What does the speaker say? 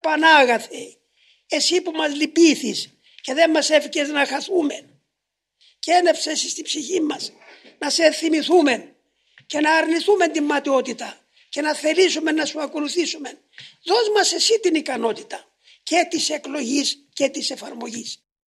Πανάγαθε, εσύ που μας λυπήθης και δεν μας έφυγες να χαθούμε και ένευσες στη ψυχή μας να σε θυμηθούμε και να αρνηθούμε την μάτιότητα και να θελήσουμε να σου ακολουθήσουμε. Δώσ' μας εσύ την ικανότητα και της εκλογής και της εφαρμογής.